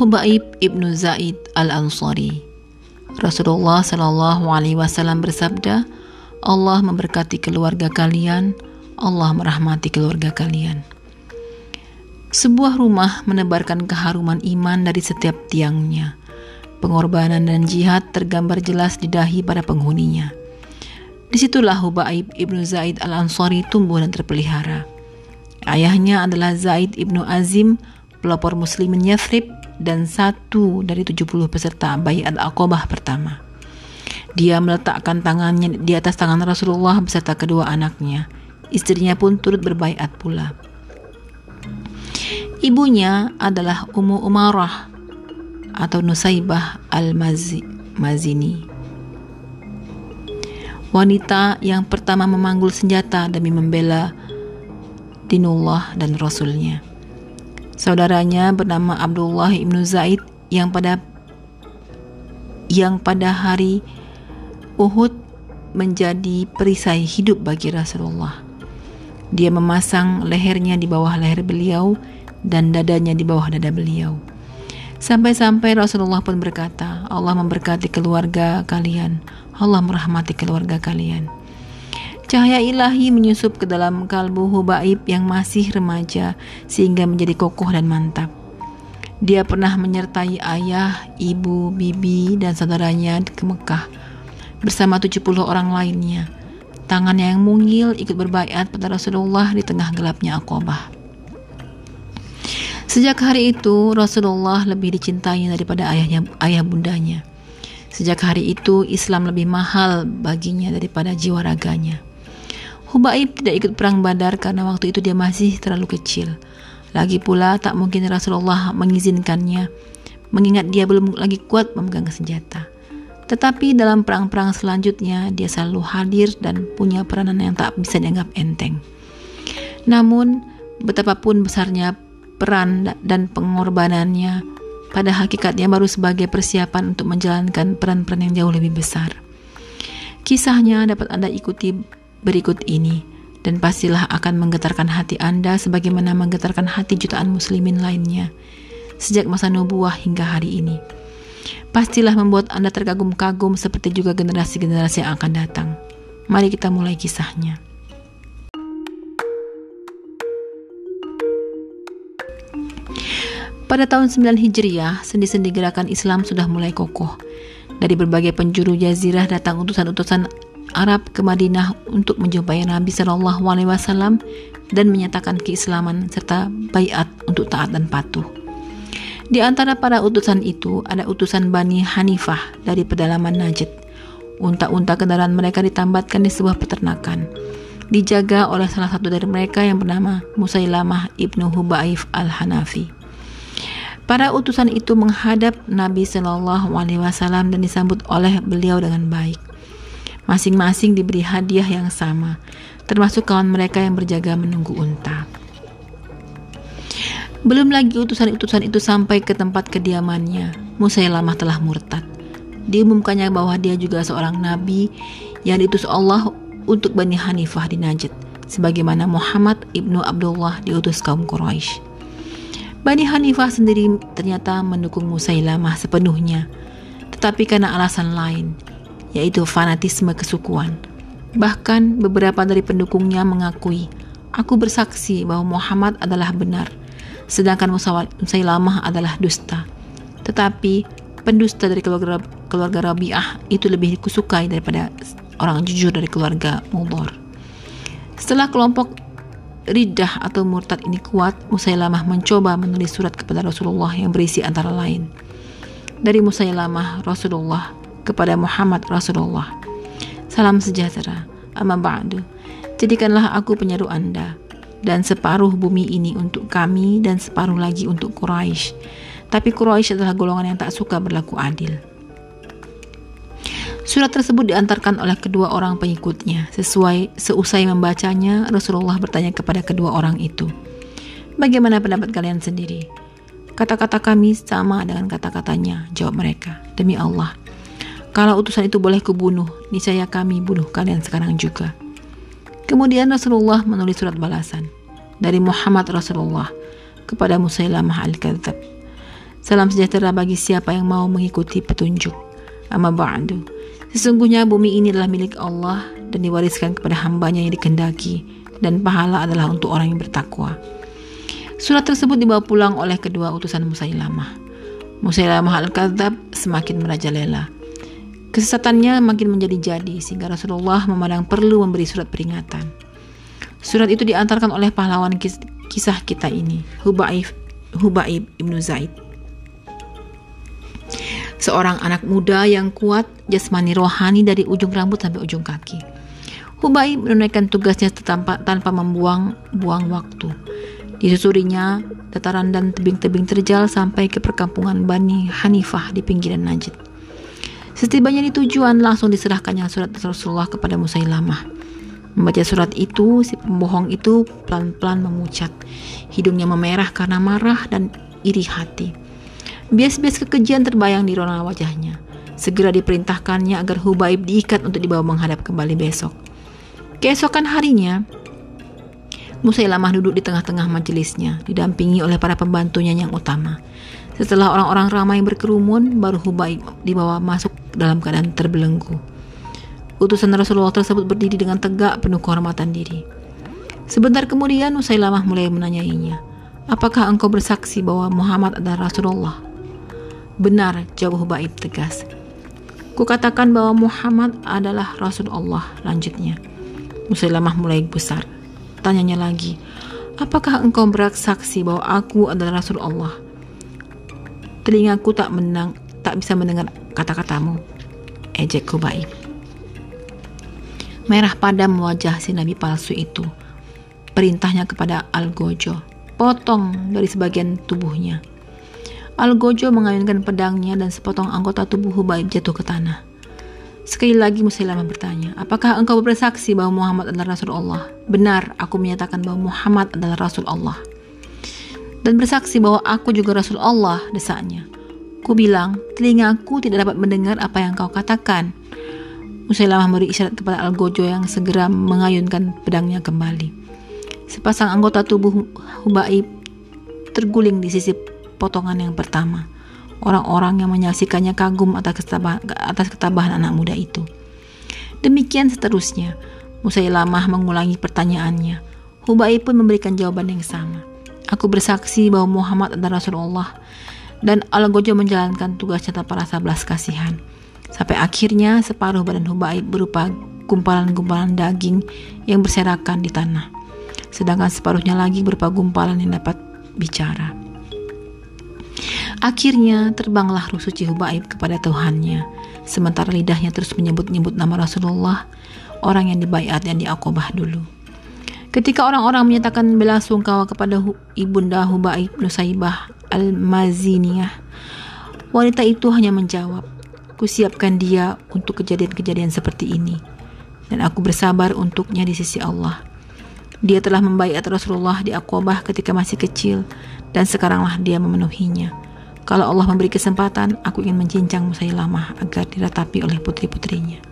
Hubaib ibnu Zaid al-Ansari Rasulullah Shallallahu Alaihi Wasallam bersabda, Allah memberkati keluarga kalian, Allah merahmati keluarga kalian. Sebuah rumah menebarkan keharuman iman dari setiap tiangnya. Pengorbanan dan jihad tergambar jelas di dahi para penghuninya. Di situlah Hubaib ibnu Zaid al-Ansari tumbuh dan terpelihara. Ayahnya adalah Zaid ibnu Azim, pelopor muslimin Yathrib dan satu dari 70 peserta Bayat Aqobah pertama. Dia meletakkan tangannya di atas tangan Rasulullah beserta kedua anaknya. Istrinya pun turut berbaiat pula. Ibunya adalah Ummu Umarah atau Nusaibah al-Mazini. Wanita yang pertama memanggul senjata demi membela dinullah dan rasulnya. Saudaranya bernama Abdullah ibnu Zaid yang pada yang pada hari Uhud menjadi perisai hidup bagi Rasulullah. Dia memasang lehernya di bawah leher beliau dan dadanya di bawah dada beliau. Sampai-sampai Rasulullah pun berkata, Allah memberkati keluarga kalian, Allah merahmati keluarga kalian. Cahaya ilahi menyusup ke dalam kalbu Hubaib yang masih remaja sehingga menjadi kokoh dan mantap. Dia pernah menyertai ayah, ibu, bibi, dan saudaranya ke Mekah bersama 70 orang lainnya. Tangannya yang mungil ikut berbaiat pada Rasulullah di tengah gelapnya Aqabah. Sejak hari itu, Rasulullah lebih dicintai daripada ayahnya, ayah bundanya. Sejak hari itu, Islam lebih mahal baginya daripada jiwa raganya. Hubaib tidak ikut perang Badar karena waktu itu dia masih terlalu kecil. Lagi pula tak mungkin Rasulullah mengizinkannya, mengingat dia belum lagi kuat memegang senjata. Tetapi dalam perang-perang selanjutnya dia selalu hadir dan punya peranan yang tak bisa dianggap enteng. Namun, betapapun besarnya peran dan pengorbanannya, pada hakikatnya baru sebagai persiapan untuk menjalankan peran-peran yang jauh lebih besar. Kisahnya dapat Anda ikuti berikut ini dan pastilah akan menggetarkan hati Anda sebagaimana menggetarkan hati jutaan muslimin lainnya sejak masa nubuah hingga hari ini. Pastilah membuat Anda terkagum-kagum seperti juga generasi-generasi yang akan datang. Mari kita mulai kisahnya. Pada tahun 9 Hijriah, sendi-sendi gerakan Islam sudah mulai kokoh. Dari berbagai penjuru jazirah datang utusan-utusan Arab ke Madinah untuk menjumpai Nabi Shallallahu Alaihi Wasallam dan menyatakan keislaman serta bayat untuk taat dan patuh. Di antara para utusan itu ada utusan Bani Hanifah dari pedalaman Najd. Unta-unta kendaraan mereka ditambatkan di sebuah peternakan. Dijaga oleh salah satu dari mereka yang bernama Musailamah ibnu Hubaif al-Hanafi. Para utusan itu menghadap Nabi Shallallahu Alaihi Wasallam dan disambut oleh beliau dengan baik. Masing-masing diberi hadiah yang sama, termasuk kawan mereka yang berjaga menunggu unta. Belum lagi utusan-utusan itu sampai ke tempat kediamannya, Musailamah telah murtad. Diumumkannya bahwa dia juga seorang nabi yang diutus Allah untuk Bani Hanifah di Najd, sebagaimana Muhammad ibnu Abdullah diutus kaum Quraisy. Bani Hanifah sendiri ternyata mendukung Musailamah sepenuhnya, tetapi karena alasan lain, yaitu fanatisme kesukuan. Bahkan beberapa dari pendukungnya mengakui, aku bersaksi bahwa Muhammad adalah benar, sedangkan Musailamah adalah dusta. Tetapi pendusta dari keluarga, keluarga Rabi'ah itu lebih kusukai daripada orang jujur dari keluarga Mudor. Setelah kelompok Ridah atau murtad ini kuat, Musailamah mencoba menulis surat kepada Rasulullah yang berisi antara lain. Dari Musailamah, Rasulullah kepada Muhammad Rasulullah. Salam sejahtera. Amma ba'du. Jadikanlah aku penyeru Anda dan separuh bumi ini untuk kami dan separuh lagi untuk Quraisy. Tapi Quraisy adalah golongan yang tak suka berlaku adil. Surat tersebut diantarkan oleh kedua orang pengikutnya. Sesuai seusai membacanya, Rasulullah bertanya kepada kedua orang itu, "Bagaimana pendapat kalian sendiri?" Kata-kata kami sama dengan kata-katanya, jawab mereka. Demi Allah, kalau utusan itu boleh kubunuh, niscaya kami bunuh kalian sekarang juga. Kemudian Rasulullah menulis surat balasan dari Muhammad Rasulullah kepada Musailamah al-Kadzab. Salam sejahtera bagi siapa yang mau mengikuti petunjuk. Amma ba'du. Sesungguhnya bumi ini adalah milik Allah dan diwariskan kepada hambanya yang dikendaki dan pahala adalah untuk orang yang bertakwa. Surat tersebut dibawa pulang oleh kedua utusan Musailamah. Musailamah al-Kadzab semakin merajalela. Kesesatannya makin menjadi-jadi sehingga Rasulullah memandang perlu memberi surat peringatan. Surat itu diantarkan oleh pahlawan kisah kita ini, Hubaib, Hubaib ibnu Zaid seorang anak muda yang kuat jasmani rohani dari ujung rambut sampai ujung kaki. Hubai menunaikan tugasnya tanpa, tanpa membuang-buang waktu. Disusurinya dataran dan tebing-tebing terjal sampai ke perkampungan Bani Hanifah di pinggiran Najd. Setibanya di tujuan langsung diserahkannya surat Rasulullah kepada Musailamah. Membaca surat itu, si pembohong itu pelan-pelan memucat. Hidungnya memerah karena marah dan iri hati. Bias-bias kekejian terbayang di rona wajahnya. Segera diperintahkannya agar Hubaib diikat untuk dibawa menghadap kembali besok. Keesokan harinya, Musailamah duduk di tengah-tengah majelisnya, didampingi oleh para pembantunya yang utama. Setelah orang-orang ramai berkerumun, baru Hubaib dibawa masuk dalam keadaan terbelenggu. Utusan Rasulullah tersebut berdiri dengan tegak penuh kehormatan diri. Sebentar kemudian Musailamah mulai menanyainya, Apakah engkau bersaksi bahwa Muhammad adalah Rasulullah? Benar, jawab Hubaib tegas. Kukatakan bahwa Muhammad adalah Rasul Allah, lanjutnya. Musailamah mulai besar. Tanyanya lagi, apakah engkau bersaksi bahwa aku adalah Rasul Allah? Telingaku tak menang, tak bisa mendengar kata-katamu. Ejek Hubaib. Merah padam wajah si nabi palsu itu. Perintahnya kepada Al-Gojo, potong dari sebagian tubuhnya. Al-Gojo mengayunkan pedangnya dan sepotong anggota tubuh Hubaib jatuh ke tanah. Sekali lagi Musailamah bertanya, apakah engkau bersaksi bahwa Muhammad adalah Rasul Allah? Benar, aku menyatakan bahwa Muhammad adalah Rasul Allah. Dan bersaksi bahwa aku juga Rasul Allah, desaknya. Ku bilang, telingaku tidak dapat mendengar apa yang kau katakan. Musailamah memberi isyarat kepada Al-Gojo yang segera mengayunkan pedangnya kembali. Sepasang anggota tubuh Hubaib terguling di sisi potongan yang pertama. Orang-orang yang menyaksikannya kagum atas ketabahan, atas ketabahan anak muda itu. Demikian seterusnya. Musailamah mengulangi pertanyaannya. Hubai pun memberikan jawaban yang sama. Aku bersaksi bahwa Muhammad adalah Rasulullah dan Al-Gojo menjalankan tugasnya tanpa rasa belas kasihan. Sampai akhirnya separuh badan Hubai berupa gumpalan-gumpalan daging yang berserakan di tanah. Sedangkan separuhnya lagi berupa gumpalan yang dapat bicara. Akhirnya terbanglah ruh suci Hubaib kepada Tuhannya, sementara lidahnya terus menyebut-nyebut nama Rasulullah, orang yang dibaiat dan diakobah dulu. Ketika orang-orang menyatakan bela sungkawa kepada ibunda Hubaib Nusaibah Al-Maziniyah, wanita itu hanya menjawab, Kusiapkan dia untuk kejadian-kejadian seperti ini, dan aku bersabar untuknya di sisi Allah. Dia telah membaiat Rasulullah di Aqobah ketika masih kecil, dan sekaranglah dia memenuhinya. Kalau Allah memberi kesempatan, aku ingin mencincang Musailamah agar diratapi oleh putri-putrinya.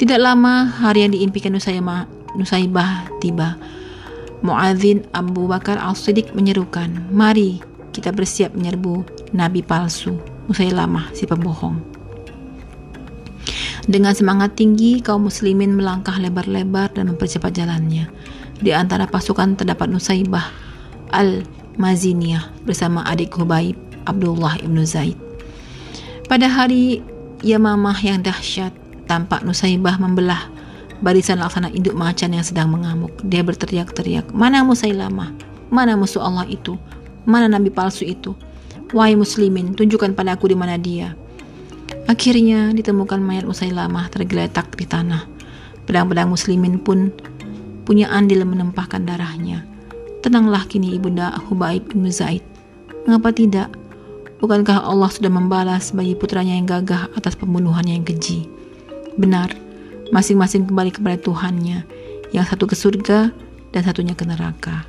Tidak lama, hari yang diimpikan Nusaybah, Nusaybah tiba. Muadzin Abu Bakar Al-Siddiq menyerukan, Mari kita bersiap menyerbu Nabi palsu, Musailamah si pembohong. Dengan semangat tinggi, kaum muslimin melangkah lebar-lebar dan mempercepat jalannya. Di antara pasukan terdapat Nusaybah Al-Maziniyah bersama adik Hubaib Abdullah ibnu Zaid. Pada hari Yamamah yang dahsyat, tampak Nusaibah membelah barisan laksana induk macan yang sedang mengamuk. Dia berteriak-teriak, mana Musailamah? Mana musuh Allah itu? Mana nabi palsu itu? Wahai muslimin, tunjukkan pada aku di mana dia. Akhirnya ditemukan mayat Musailamah tergeletak di tanah. Pedang-pedang muslimin pun punya andil menempahkan darahnya. Tenanglah kini ibunda Hubaib bin Zaid. Mengapa tidak? Bukankah Allah sudah membalas bagi putranya yang gagah atas pembunuhannya yang keji? Benar, masing-masing kembali kepada Tuhannya, yang satu ke surga dan satunya ke neraka.